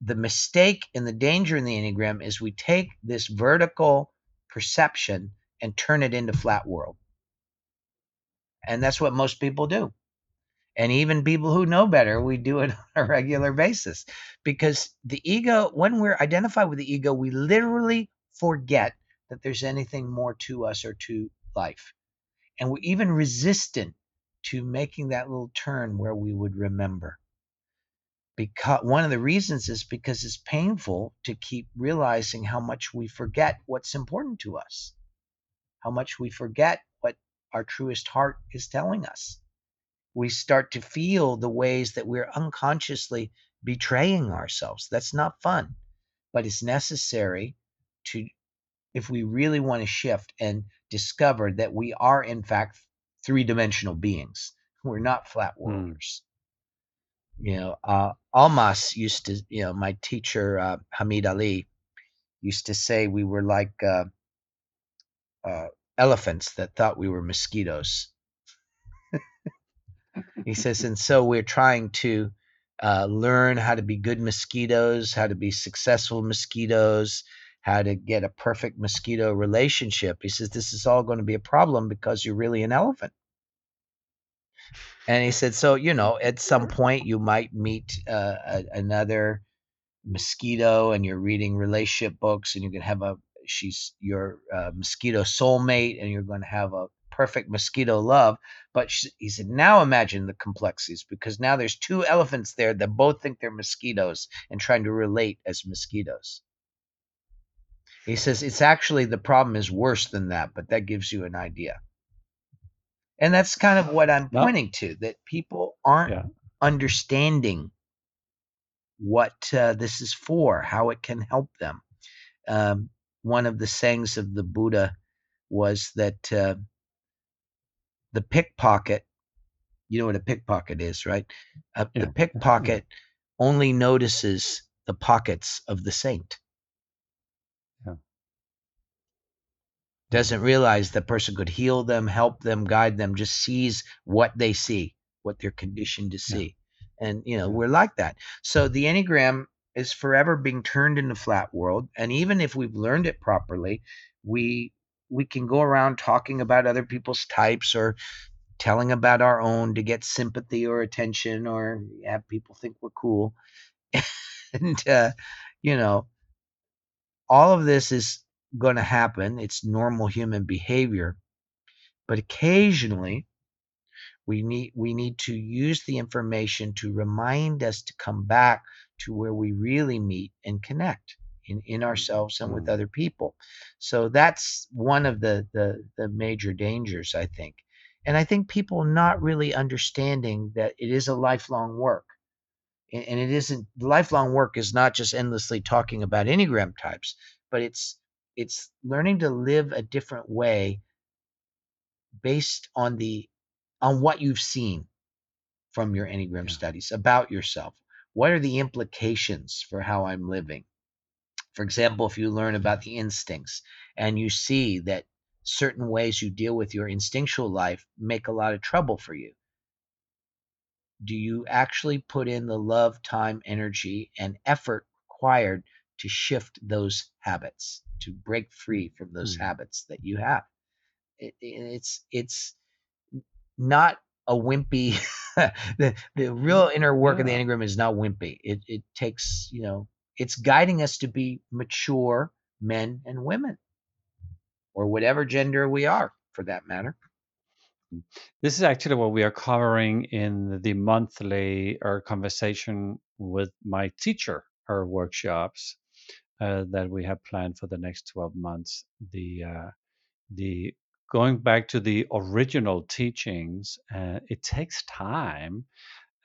the mistake and the danger in the Enneagram is we take this vertical perception and turn it into flat world. And that's what most people do and even people who know better we do it on a regular basis. Because the ego when we're identified with the ego we literally forget that there's anything more to us or to life. And we're even resistant to making that little turn where we would remember. Because one of the reasons is because it's painful to keep realizing how much we forget what's important to us. How much we forget what our truest heart is telling us we start to feel the ways that we're unconsciously betraying ourselves. That's not fun, but it's necessary to, if we really want to shift and discover that we are, in fact, three dimensional beings. We're not flat hmm. worlders. Mm. You know, uh, Almaas used to, you know, my teacher, uh, Hameed Ali, used to say we were like uh, uh elephants that thought we were mosquitoes he says, and so we're trying to uh, learn how to be good mosquitoes, how to be successful mosquitoes, how to get a perfect mosquito relationship. He says, this is all going to be a problem because you're really an elephant. And he said, so, you know, at some point you might meet uh, a, another mosquito and you're reading relationship books and you can have a, she's your uh, mosquito soulmate and you're going to have a perfect mosquito love. But she, he said, now imagine the complexities because now there's two elephants there that both think they're mosquitoes and trying to relate as mosquitoes. He says it's actually the problem is worse than that, but that gives you an idea. And that's kind of what I'm pointing to that people aren't yeah. understanding what uh, this is for, how it can help them. Um, one of the sayings of the Buddha was that uh, the pickpocket, you know what a pickpocket is, right? Uh, yeah. The pickpocket only notices the pockets of the saint. Yeah. Doesn't realize the person could heal them, help them, guide them, just sees what they see, what they're conditioned to see. Yeah. And, you know, we're like that. So the Enneagram is forever being turned into flat world. And even if we've learned it properly, we we can go around talking about other people's types or telling about our own to get sympathy or attention or have people think we're cool. and uh, you know, all of this is going to happen. It's normal human behavior, but occasionally we need we need to use the information to remind us to come back to where we really meet and connect in, in ourselves and with Mm. other people. So that's one of the, the the major dangers, I think. And I think people not really understanding that it is a lifelong work. And, and it isn't lifelong work is not just endlessly talking about Enneagram types, but it's it's learning to live a different way based on the on what you've seen from your Enneagram Yeah. studies about yourself. What are the implications for how I'm living? For example, if you learn about the instincts and you see that certain ways you deal with your instinctual life make a lot of trouble for you, do you actually put in the love, time, energy, and effort required to shift those habits, to break free from those Hmm. habits that you have? It, it- it's it's not a wimpy. the the real inner work of the enneagram is not wimpy. It it takes you know it's guiding us to be mature men and women, or whatever gender we are, for that matter. This is actually what we are covering in the monthly or conversation with my teacher, her workshops uh, that we have planned for the next 12 months. The uh, the going back to the original teachings, uh, it takes time.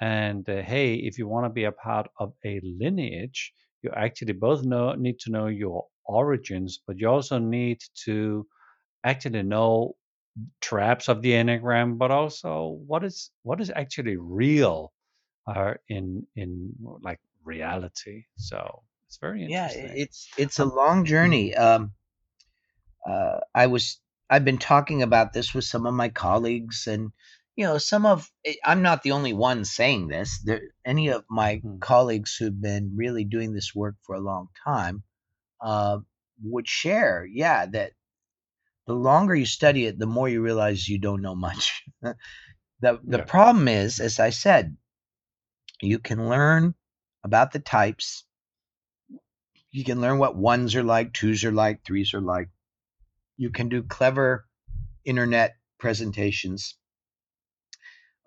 And uh, hey, if you want to be a part of a lineage, you actually both know need to know your origins, but you also need to actually know traps of the enneagram, but also what is what is actually real uh, in in like reality. So it's very interesting. i- it's it's a Um, long journey. Um, uh, I was I've been talking about this with some of my colleagues, and you know, some of I- I'm not the only one saying this. There, any of my Hmm. colleagues who've been really doing this work for a long time uh, would share, yeah, that the longer you study it, the more you realize you don't know much. the The Yeah. problem is, as I said, you can learn about the types. You can learn what ones are like, twos are like, threes are like. You can do clever internet presentations.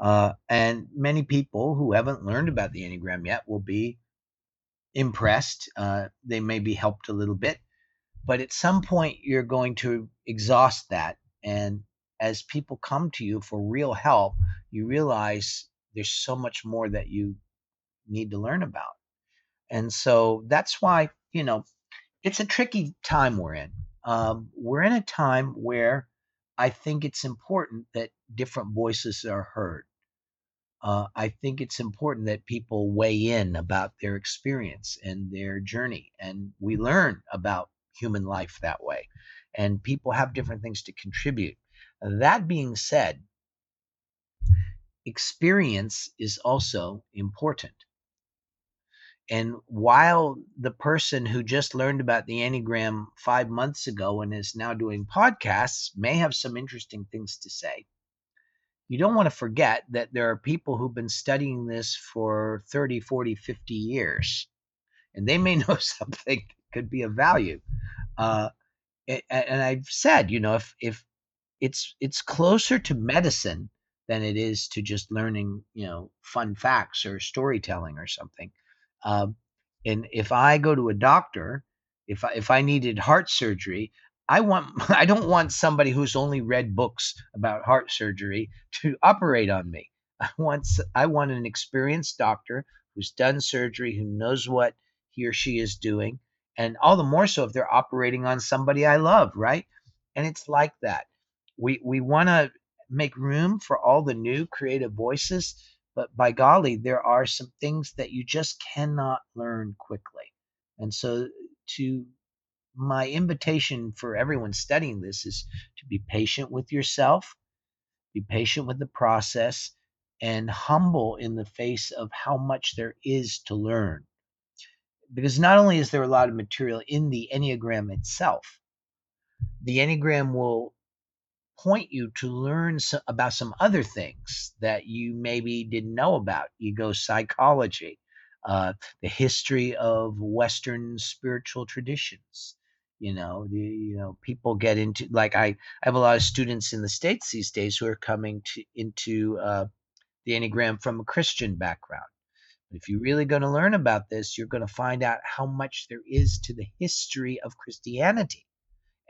Uh, and many people who haven't learned about the Enneagram yet will be impressed. Uh, they may be helped a little bit, but at some point you're going to exhaust that. And as people come to you for real help, you realize there's so much more that you need to learn about. And so that's why, you know, it's a tricky time we're in. Um, we're in a time where I think it's important that different voices are heard. Uh, I think it's important that people weigh in about their experience and their journey, and we learn about human life that way. And people have different things to contribute. That being said, experience is also important. And while the person who just learned about the Enneagram five months ago and is now doing podcasts may have some interesting things to say, you don't want to forget that there are people who've been studying this for 30, 40, 50 years, and they may know something that could be of value. Uh, a- a- and I've said, you know, if if it's it's closer to medicine than it is to just learning, you know, fun facts or storytelling or something. Um, and if I go to a doctor, if I, if I needed heart surgery, I want I don't want somebody who's only read books about heart surgery to operate on me. I want I want an experienced doctor who's done surgery, who knows what he or she is doing, and all the more so if they're operating on somebody I love, right? And it's like that. We we want to make room for all the new creative voices, but by golly, there are some things that you just cannot learn quickly. And so to my invitation for everyone studying this is to be patient with yourself, be patient with the process, and humble in the face of how much there is to learn. Because not only is there a lot of material in the Enneagram itself, the Enneagram will point you to learn about some other things that you maybe didn't know about ego psychology, uh, the history of Western spiritual traditions. You know, the you know people get into like I, I have a lot of students in the states these days who are coming to into uh, the enneagram from a Christian background. But if you're really going to learn about this, you're going to find out how much there is to the history of Christianity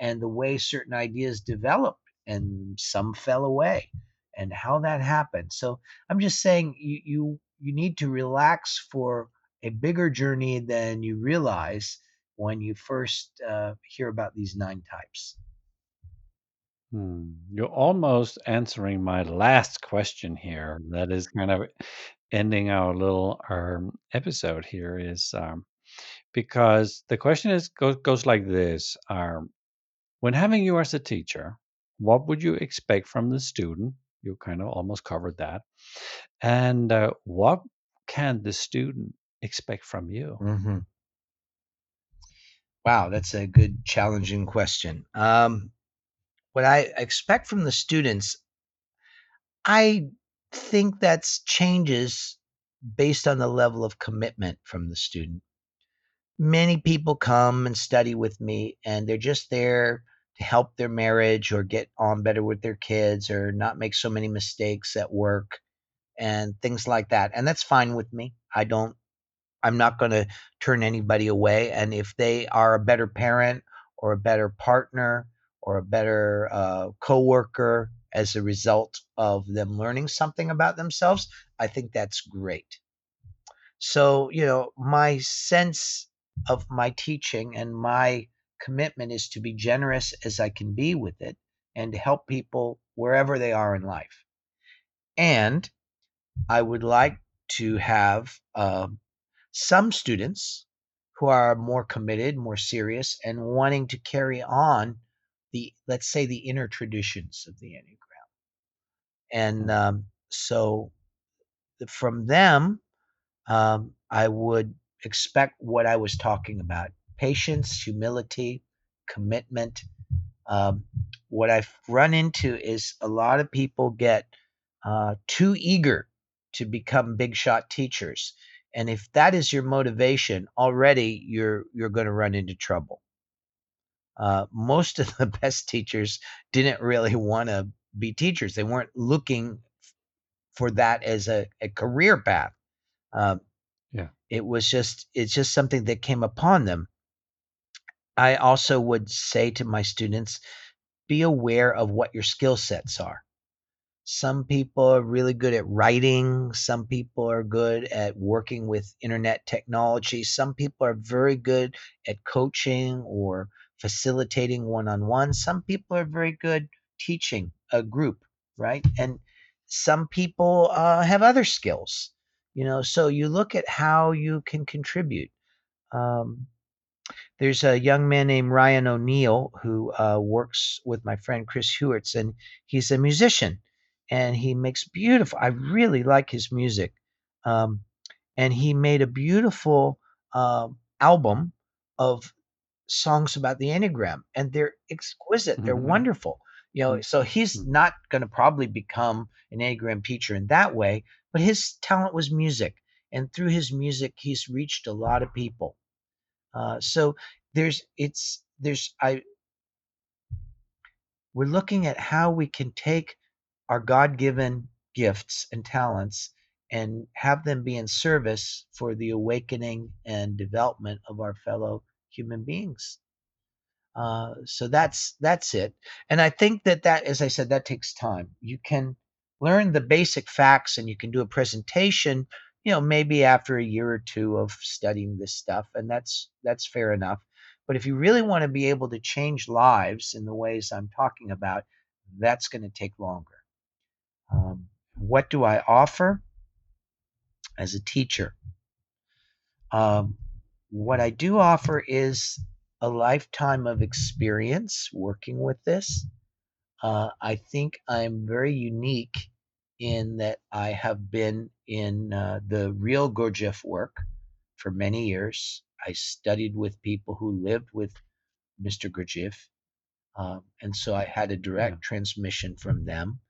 and the way certain ideas developed and some fell away and how that happened. So I'm just saying you you you need to relax for a bigger journey than you realize when you first uh, hear about these nine types. Hmm. You're almost answering my last question here. That is kind of ending our little um, episode here is um, because the question is goes, goes like this: um, When having you as a teacher, what would you expect from the student? You kind of almost covered that. And uh, what can the student expect from you? Mm-hmm. Wow, that's a good, challenging question. Um, what I expect from the students, I think that's changes based on the level of commitment from the student. Many people come and study with me, and they're just there to help their marriage or get on better with their kids or not make so many mistakes at work and things like that. And that's fine with me. I don't I'm not going to turn anybody away and if they are a better parent or a better partner or a better uh, coworker as a result of them learning something about themselves, I think that's great. So, you know, my sense of my teaching and my commitment is to be generous as I can be with it and to help people wherever they are in life. And I would like to have uh, some students who are more committed, more serious, and wanting to carry on the, let's say, the inner traditions of the Enneagram. And um, so from them, um, I would expect what I was talking about patience, humility, commitment. Um, what I've run into is a lot of people get uh, too eager to become big shot teachers. And if that is your motivation, already you're you're going to run into trouble. Uh, most of the best teachers didn't really want to be teachers. They weren't looking for that as a, a career path. Uh, Yeah. it was just it's just something that came upon them. I also would say to my students, be aware of what your skill sets are. Some people are really good at writing. Some people are good at working with internet technology. Some people are very good at coaching or facilitating one on one. Some people are very good teaching a group, right? And some people uh, have other skills, you know. So you look at how you can contribute. Um, there's a young man named Ryan O'Neal who uh, works with my friend Chris Heuertz, and he's a musician and he makes beautiful. I really like his music, um, and he made a beautiful uh, album of songs about the enneagram, and they're exquisite. They're Mhm. wonderful. You know, so he's Mhm. not going to probably become an enneagram teacher in that way, but his talent was music, and through his music, he's reached a lot of people. Uh, so there's it's there's I we're looking at how we can take our God given gifts and talents and have them be in service for the awakening and development of our fellow human beings. Uh, so that's that's it, and I think that that, as I said, that takes time. You can learn the basic facts, and you can do a presentation. You know, maybe after a year or two of studying this stuff, and that's that's fair enough. But if you really want to be able to change lives in the ways I'm talking about, that's going to take longer. Um, what do I offer as a teacher? Um, what I do offer is a lifetime of experience working with this. Uh, I think I'm very unique in that I have been in uh, the real Gurdjieff work for many years. I studied with people who lived with Mr. Gurdjieff, um, and so I had a direct transmission from them.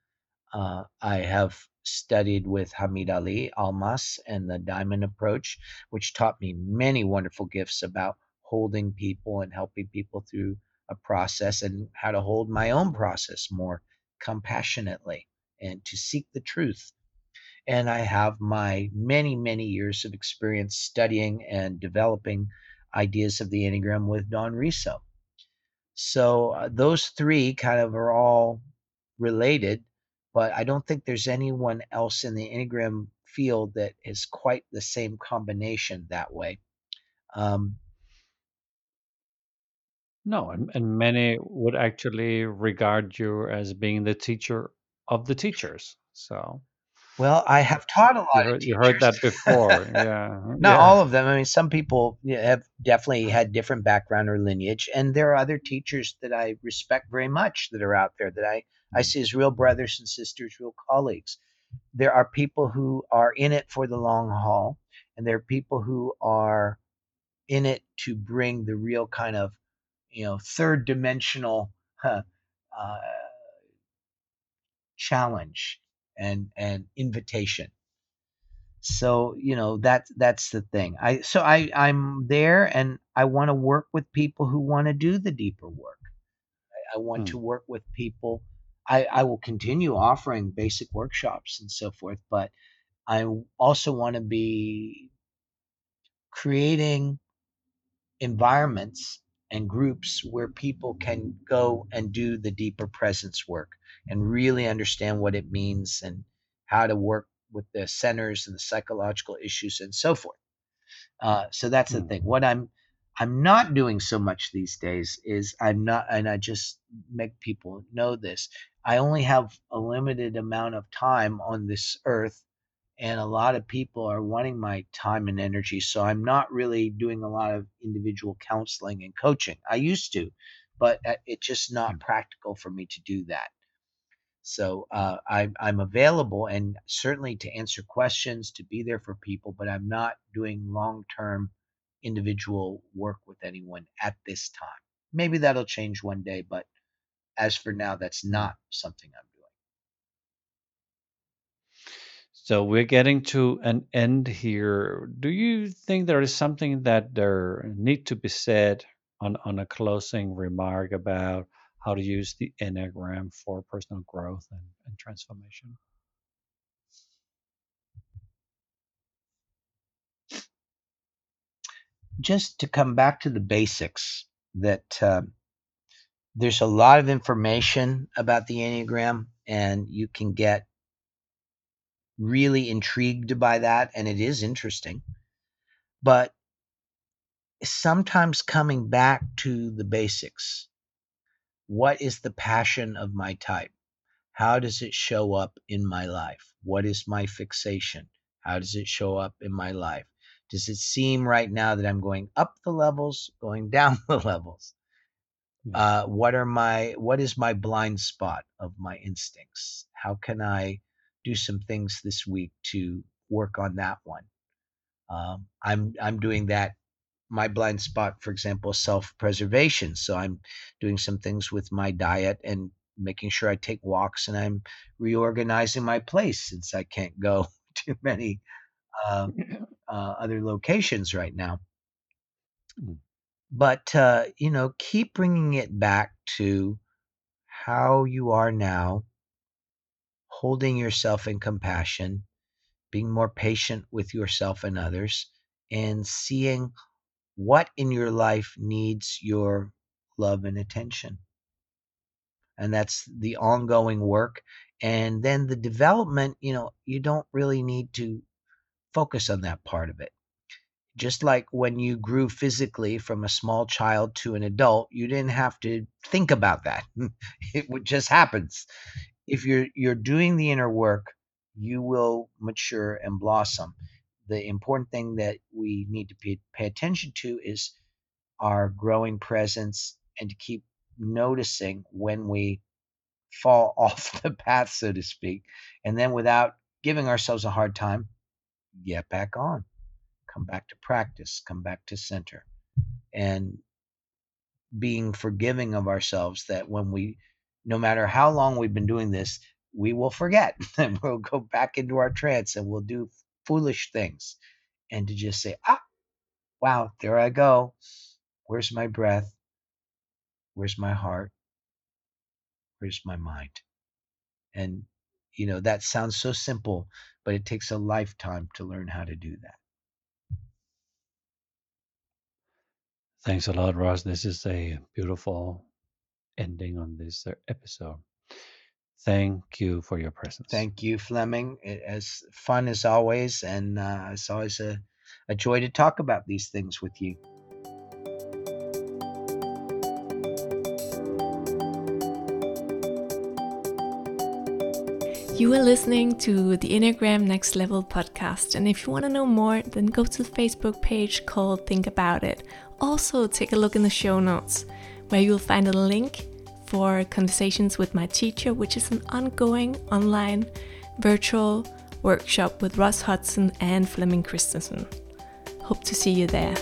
Uh, I have studied with Hameed Ali Almaas and the Diamond Approach, which taught me many wonderful gifts about holding people and helping people through a process and how to hold my own process more compassionately and to seek the truth. And I have my many, many years of experience studying and developing ideas of the Enneagram with Don Riso. So uh, those three kind of are all related, but I don't think there's anyone else in the Enneagram field that is quite the same combination that way. Um, no, and, and many would actually regard you as being the teacher of the teachers. So well, I have taught a lot you of heard, teachers. you heard that before, yeah. Not yeah. all of them. I mean, some people have definitely had different background or lineage, and there are other teachers that I respect very much that are out there that I I see as real brothers and sisters, real colleagues. There are people who are in it for the long haul, and there are people who are in it to bring the real kind of you know third dimensional uh, challenge and and invitation so you know that that's the thing i so i i'm there and i want to work with people who want to do the deeper work i, I want Hmm. to work with people i i will continue offering basic workshops and so forth but i also want to be creating environments and groups where people can go and do the deeper presence work and really understand what it means and how to work with the centers and the psychological issues and so forth. Uh, so that's the Hmm. thing. What I'm I'm not doing so much these days is I'm not, and I just make people know this. I only have a limited amount of time on this earth, and a lot of people are wanting my time and energy. So I'm not really doing a lot of individual counseling and coaching. I used to, but uh, it's just not Hmm. practical for me to do that. So uh, I'm I'm available and certainly to answer questions, to be there for people, but I'm not doing long term individual work with anyone at this time. Maybe that'll change one day, but as for now, that's not something I'm doing. So we're getting to an end here. Do you think there is something that there need to be said on, on a closing remark about how to use the Enneagram for personal growth and, and transformation? Just to come back to the basics, that uh, there's a lot of information about the Enneagram, and you can get really intrigued by that, and it is interesting. But sometimes coming back to the basics what is the passion of my type? How does it show up in my life? What is my fixation? How does it show up in my life? Does it seem right now that I'm going up the levels, going down the levels? Yeah. Uh, what are my what is my blind spot of my instincts? How can I do some things this week to work on that one? Um, I'm I'm doing that. My blind spot, for example, self-preservation. So I'm doing some things with my diet and making sure I take walks, and I'm reorganizing my place since I can't go to many uh, uh, other locations right now. But uh, you know, keep bringing it back to how you are now, holding yourself in compassion, being more patient with yourself and others, and seeing what in your life needs your love and attention. And that's the ongoing work. And then the development, you know, you don't really need to focus on that part of it. Just like when you grew physically from a small child to an adult, you didn't have to think about that. it just happens. If you're you're doing the inner work, you will mature and blossom. The important thing that we need to pay, pay attention to is our growing presence and to keep noticing when we fall off the path, so to speak, and then without giving ourselves a hard time, get back on, come back to practice, come back to center, and being forgiving of ourselves that when we, no matter how long we've been doing this, we will forget and we'll go back into our trance and we'll do foolish things. And to just say, ah, wow, there I go. Where's my breath? Where's my heart? Where's my mind? And, you know, that sounds so simple, but it takes a lifetime to learn how to do that. Thanks a lot, Russ. This is a beautiful ending on this uh, episode. Thank you for your presence. Thank you, Fleming. It, as fun as always, and uh, it's always a, a joy to talk about these things with you. You are listening to the Enneagram Next Level podcast, and if you want to know more, then go to the Facebook page called Think About It. Also, take a look in the show notes, where you'll find a link for conversations with my teacher, which is an ongoing online virtual workshop with Russ Hudson and Fleming Christensen. Hope to see you there.